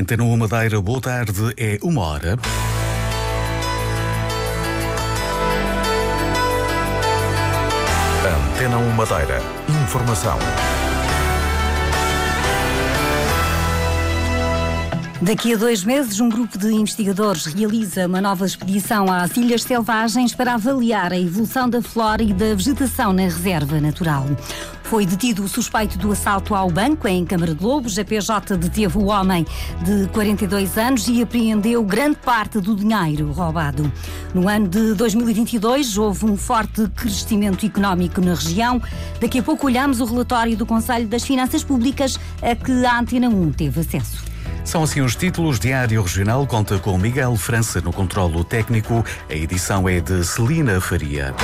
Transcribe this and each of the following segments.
Antena 1 Madeira, boa tarde, é uma hora. Antena 1 Madeira. Informação. Daqui a dois meses, um grupo de investigadores realiza uma nova expedição às Ilhas Selvagens para avaliar a evolução da flora e da vegetação na reserva natural. Foi detido o suspeito do assalto ao banco em Câmara de Lobos. A PJ deteve o homem de 42 anos e apreendeu grande parte do dinheiro roubado. No ano de 2022, houve um forte crescimento económico na região. Daqui a pouco olhamos o relatório do Conselho das Finanças Públicas a que a Antena 1 teve acesso. São assim os títulos. Diário Regional conta com Miguel França no controlo técnico. A edição é de Celina Faria.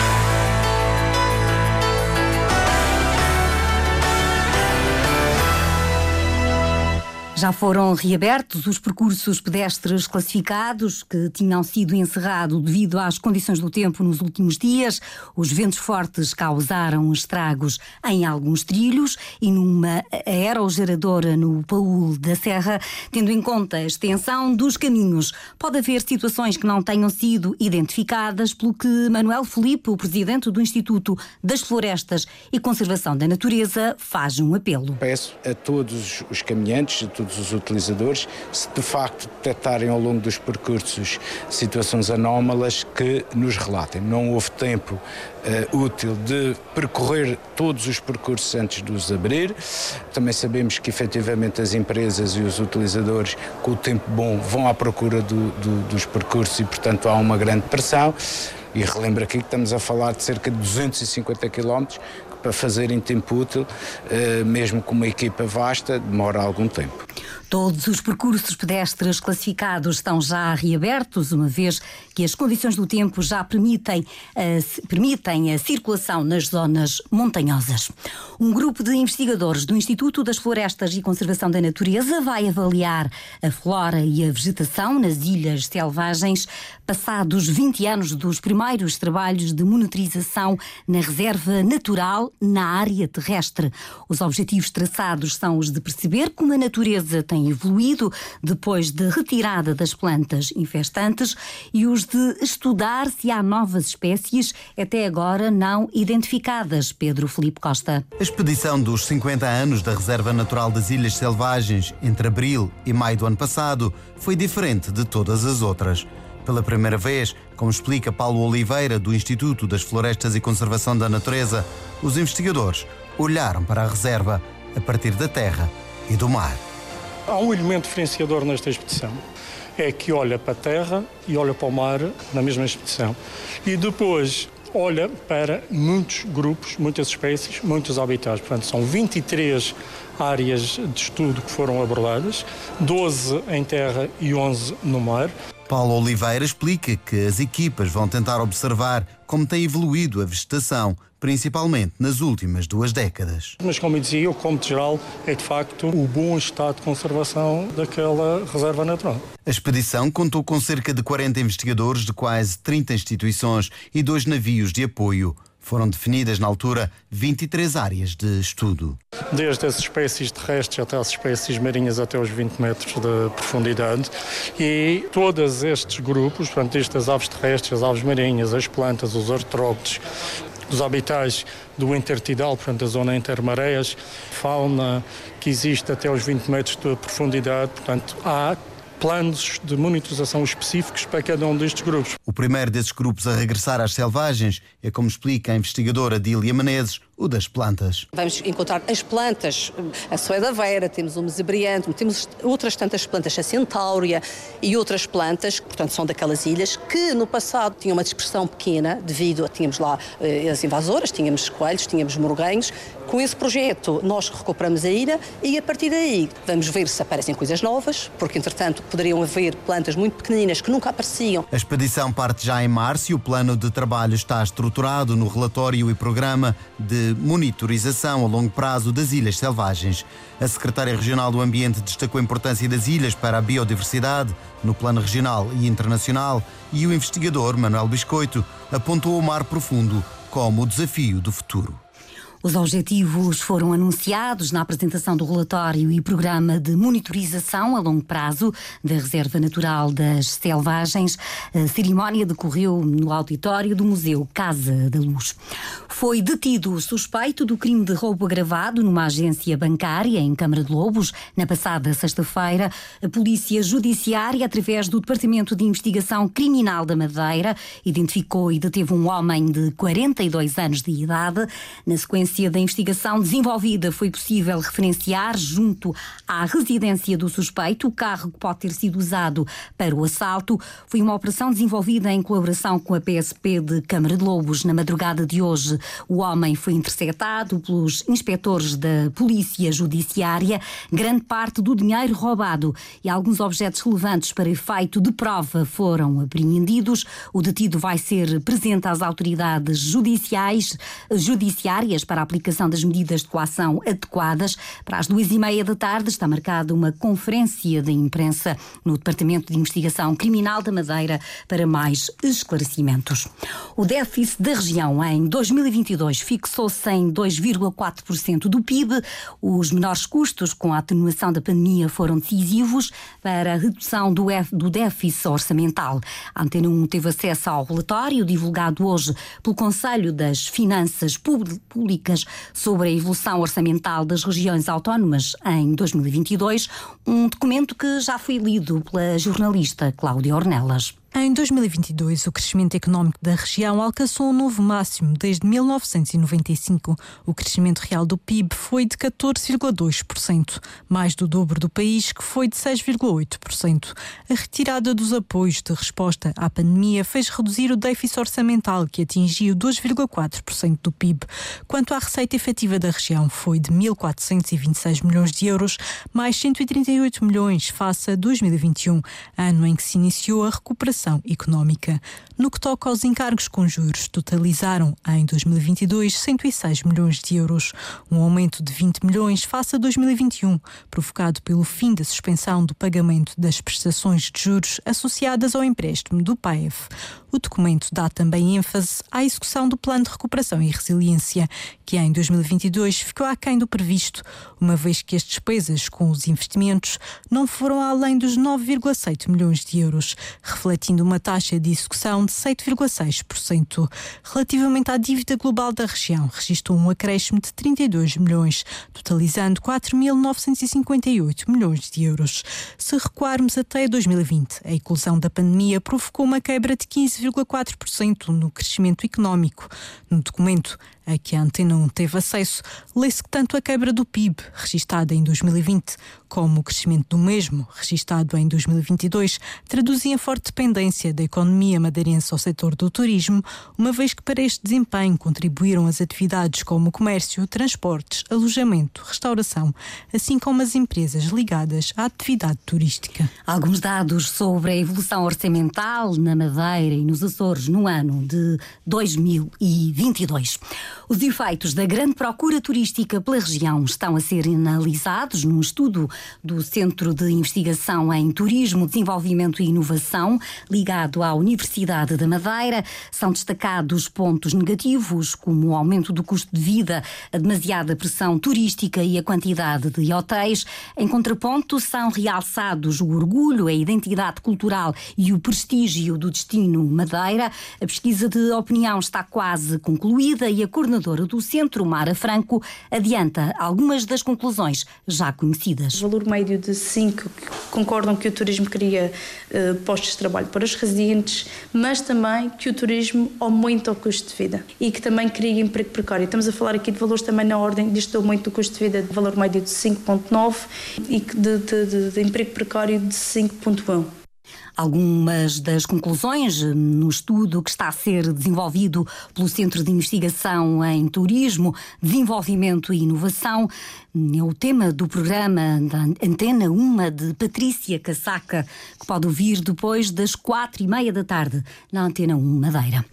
Já foram reabertos os percursos pedestres classificados que tinham sido encerrados devido às condições do tempo nos últimos dias. Os ventos fortes causaram estragos em alguns trilhos e numa aerogeradora no Paúl da Serra, tendo em conta a extensão dos caminhos. Pode haver situações que não tenham sido identificadas, pelo que Manuel Felipe, o presidente do Instituto das Florestas e Conservação da Natureza, faz um apelo. Peço a todos os caminhantes, a todos todos os utilizadores, se de facto detectarem ao longo dos percursos situações anómalas, que nos relatem. Não houve tempo uh, útil de percorrer todos os percursos antes de os abrir. Também sabemos que efetivamente as empresas e os utilizadores, com o tempo bom, vão à procura do, do, dos percursos e, portanto, há uma grande pressão. E relembro aqui que estamos a falar de cerca de 250 quilómetros, para fazer em tempo útil, eh, mesmo com uma equipa vasta, demora algum tempo. Todos os percursos pedestres classificados estão já reabertos, uma vez que as condições do tempo já permitem a, permitem a circulação nas zonas montanhosas. Um grupo de investigadores do Instituto das Florestas e Conservação da Natureza vai avaliar a flora e a vegetação nas ilhas selvagens, passados 20 anos dos primeiros trabalhos de monitorização na reserva natural na área terrestre. Os objetivos traçados são os de perceber como a natureza tem evoluído depois de retirada das plantas infestantes e os de estudar se há novas espécies até agora não identificadas. Pedro Felipe Costa. A expedição dos 50 anos da Reserva Natural das Ilhas Selvagens entre abril e maio do ano passado foi diferente de todas as outras. Pela primeira vez, como explica Paulo Oliveira, do Instituto das Florestas e Conservação da Natureza, os investigadores olharam para a reserva a partir da terra e do mar. Há um elemento diferenciador nesta expedição. É que olha para a terra e olha para o mar na mesma expedição. E depois olha para muitos grupos, muitas espécies, muitos habitats. Portanto, são 23 áreas de estudo que foram abordadas, 12 em terra e 11 no mar. Paulo Oliveira explica que as equipas vão tentar observar como tem evoluído a vegetação, principalmente nas últimas duas décadas. Mas, como eu dizia, o cômputo geral é de facto o bom estado de conservação daquela reserva natural. A expedição contou com cerca de 40 investigadores de quase 30 instituições e dois navios de apoio. Foram definidas na altura 23 áreas de estudo. Desde as espécies terrestres até as espécies marinhas até os 20 metros de profundidade e todos estes grupos, portanto, estas aves terrestres, as aves marinhas, as plantas, os artrópodes, os habitats do intertidal, portanto, a zona intermareias, fauna que existe até os 20 metros de profundidade, portanto, há planos de monitorização específicos para cada um destes grupos. O primeiro desses grupos a regressar às selvagens é, como explica a investigadora Dília Menezes, o das plantas. Vamos encontrar as plantas, a soeda vera, temos o mesebriante, temos outras tantas plantas, a centáurea e outras plantas, que, portanto, são daquelas ilhas que no passado tinham uma dispersão pequena devido a, tínhamos lá eh, as invasoras, tínhamos coelhos, tínhamos morganhos. Com esse projeto nós recuperamos a ilha e a partir daí vamos ver se aparecem coisas novas, porque entretanto poderiam haver plantas muito pequeninas que nunca apareciam. A expedição parte já em março e o plano de trabalho está estruturado no relatório e programa de monitorização a longo prazo das ilhas selvagens. A secretária regional do Ambiente destacou a importância das ilhas para a biodiversidade no plano regional e internacional e o investigador Manuel Biscoito apontou o mar profundo como o desafio do futuro. Os objetivos foram anunciados na apresentação do relatório e programa de monitorização a longo prazo da Reserva Natural das Selvagens. A cerimónia decorreu no auditório do Museu Casa da Luz. Foi detido o suspeito do crime de roubo agravado numa agência bancária em Câmara de Lobos na passada sexta-feira. A Polícia Judiciária, através do Departamento de Investigação Criminal da Madeira, identificou e deteve um homem de 42 anos de idade. Na sequência da investigação desenvolvida, foi possível referenciar, junto à residência do suspeito, o carro que pode ter sido usado para o assalto. Foi uma operação desenvolvida em colaboração com a PSP de Câmara de Lobos. Na madrugada de hoje, o homem foi interceptado pelos inspectores da Polícia Judiciária. Grande parte do dinheiro roubado e alguns objetos relevantes para efeito de prova foram apreendidos. O detido vai ser presente às autoridades judiciais, judiciárias para a aplicação das medidas de coação adequadas. Para as duas e meia da tarde está marcada uma conferência de imprensa no Departamento de Investigação Criminal da Madeira para mais esclarecimentos. O déficit da região em 2022 fixou-se em 2,4% do PIB. Os menores custos com a atenuação da pandemia foram decisivos para a redução do, do déficit orçamental. A Antena 1 teve acesso ao relatório divulgado hoje pelo Conselho das Finanças Públicas sobre a evolução orçamental das regiões autónomas em 2022, um documento que já foi lido pela jornalista Cláudia Ornelas. Em 2022, o crescimento económico da região alcançou um novo máximo desde 1995. O crescimento real do PIB foi de 14,2%, mais do dobro do país, que foi de 6,8%. A retirada dos apoios de resposta à pandemia fez reduzir o déficit orçamental, que atingiu 2,4% do PIB. Quanto à receita efetiva da região, foi de 1.426 milhões de euros, mais 138 milhões face a 2021, ano em que se iniciou a recuperação recuperação económica. No que toca aos encargos com juros, totalizaram em 2022 106 milhões de euros, um aumento de 20 milhões face a 2021, provocado pelo fim da suspensão do pagamento das prestações de juros associadas ao empréstimo do PAEF. O documento dá também ênfase à execução do Plano de Recuperação e Resiliência, que em 2022 ficou aquém do previsto, uma vez que as despesas com os investimentos não foram além dos 9,7 milhões de euros, refletindo uma taxa de execução de 7,6%. Relativamente à dívida global da região, registrou um acréscimo de 32 milhões, totalizando 4.958 milhões de euros. Se recuarmos até 2020, a eclosão da pandemia provocou uma quebra de 15,4% no crescimento económico. No documento, a que a Antena 1 teve acesso, lê-se que tanto a quebra do PIB, registada em 2020, como o crescimento do mesmo, registado em 2022, traduzem a forte dependência da economia madeirense ao setor do turismo, uma vez que para este desempenho contribuíram as atividades como comércio, transportes, alojamento, restauração, assim como as empresas ligadas à atividade turística. Alguns dados sobre a evolução orçamental na Madeira e nos Açores no ano de 2022. Os efeitos da grande procura turística pela região estão a ser analisados num estudo do Centro de Investigação em Turismo, Desenvolvimento e Inovação, ligado à Universidade da Madeira. São destacados pontos negativos, como o aumento do custo de vida, a demasiada pressão turística e a quantidade de hotéis. Em contraponto, são realçados o orgulho, a identidade cultural e o prestígio do destino Madeira. A pesquisa de opinião está quase concluída e a coordenadora do Centro, Mara Franco, adianta algumas das conclusões já conhecidas. O valor médio de 5 concordam que o turismo cria uh, postos de trabalho para os residentes, mas também que o turismo aumenta o custo de vida e que também cria emprego precário. Estamos a falar aqui de valores também na ordem deste aumento do custo de vida de valor médio de 5,9 e de, de, de, de emprego precário de 5,1. Algumas das conclusões no estudo que está a ser desenvolvido pelo Centro de Investigação em Turismo, Desenvolvimento e Inovação é o tema do programa da Antena 1 de Patrícia Casaca, que pode ouvir depois das quatro e meia da tarde na Antena 1 Madeira.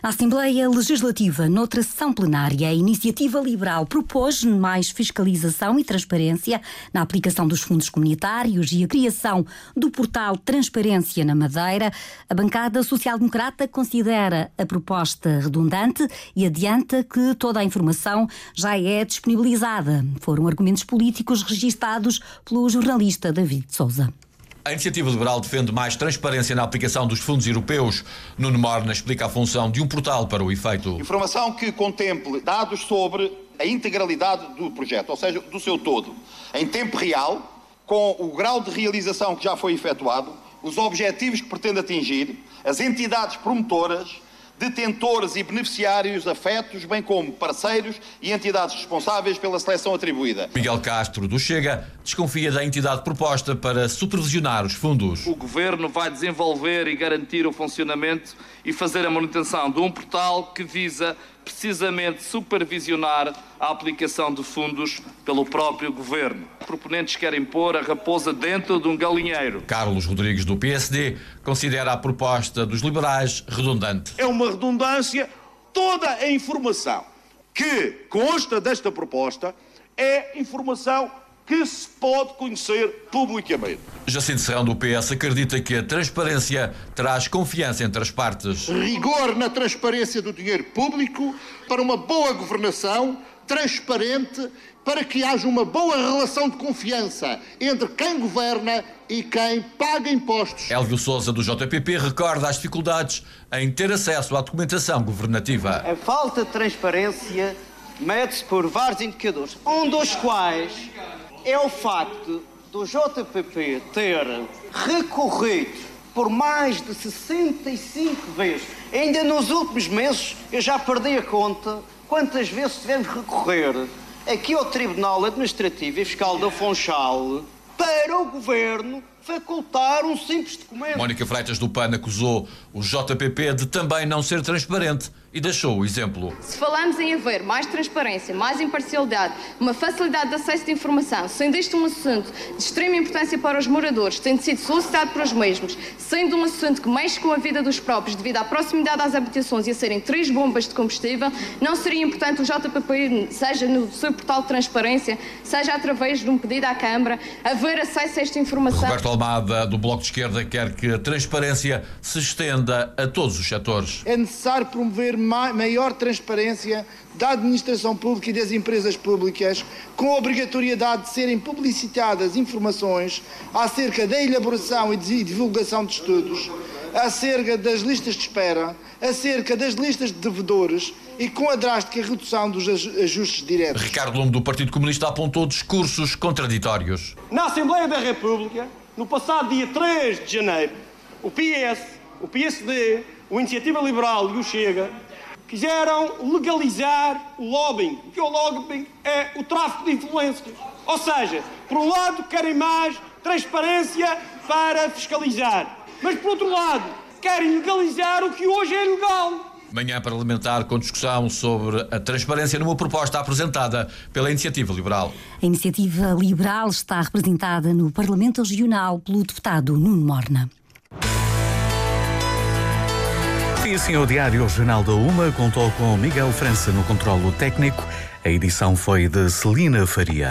A Assembleia Legislativa, noutra sessão plenária, a Iniciativa Liberal propôs mais fiscalização e transparência na aplicação dos fundos comunitários e a criação do portal Transparência na Madeira. A bancada social-democrata considera a proposta redundante e adianta que toda a informação já é disponibilizada. Foram argumentos políticos registados pelo jornalista David Souza. A Iniciativa Liberal defende mais transparência na aplicação dos fundos europeus. Nuno Morna explica a função de um portal para o efeito. Informação que contemple dados sobre a integralidade do projeto, ou seja, do seu todo, em tempo real, com o grau de realização que já foi efetuado, os objetivos que pretende atingir, as entidades promotoras, detentores e beneficiários afetos, bem como parceiros e entidades responsáveis pela seleção atribuída. Miguel Castro, do Chega, desconfia da entidade proposta para supervisionar os fundos. O Governo vai desenvolver e garantir o funcionamento e fazer a manutenção de um portal que visa precisamente supervisionar a aplicação de fundos pelo próprio Governo. Proponentes querem pôr a raposa dentro de um galinheiro. Carlos Rodrigues, do PSD, considera a proposta dos liberais redundante. É uma redundância. Toda a informação que consta desta proposta é informação que se pode conhecer publicamente. Jacinto Serrão do PS acredita que a transparência traz confiança entre as partes. Rigor na transparência do dinheiro público para uma boa governação transparente para que haja uma boa relação de confiança entre quem governa e quem paga impostos. Elvio Souza do JPP recorda as dificuldades em ter acesso à documentação governativa. A falta de transparência mede-se por vários indicadores, um dos quais é o facto do JPP ter recorrido por mais de 65 vezes. Ainda nos últimos meses eu já perdi a conta quantas vezes tivemos recorrer aqui ao Tribunal Administrativo e Fiscal da Funchal para o Governo facultar um simples documento. Mónica Freitas do PAN acusou o JPP de também não ser transparente e deixou o exemplo. Se falamos em haver mais transparência, mais imparcialidade, uma facilidade de acesso de informação, sendo isto um assunto de extrema importância para os moradores, tendo sido solicitado por os mesmos, sendo um assunto que mexe com a vida dos próprios devido à proximidade às habitações e a serem três bombas de combustível, não seria importante o JPP, seja no seu portal de transparência, seja através de um pedido à Câmara, haver acesso a esta informação? Roberto Almada, do Bloco de Esquerda, quer que a transparência se estenda a todos os setores. É necessário promover maior transparência da administração pública e das empresas públicas, com a obrigatoriedade de serem publicitadas informações acerca da elaboração e divulgação de estudos, acerca das listas de espera, acerca das listas de devedores e com a drástica redução dos ajustes diretos. Ricardo Lume, do Partido Comunista, apontou discursos contraditórios. Na Assembleia da República, no passado dia 3 de janeiro, o PS, o PSD, o Iniciativa Liberal e o Chega quiseram legalizar o lobbying, que o lobbying é o tráfico de influências. Ou seja, por um lado querem mais transparência para fiscalizar, mas por outro lado querem legalizar o que hoje é ilegal. Manhã parlamentar com discussão sobre a transparência numa proposta apresentada pela Iniciativa Liberal. A Iniciativa Liberal está representada no Parlamento Regional pelo deputado Nuno Morna. E assim o Diário Regional da UMA contou com Miguel França no controlo técnico. A edição foi de Celina Faria.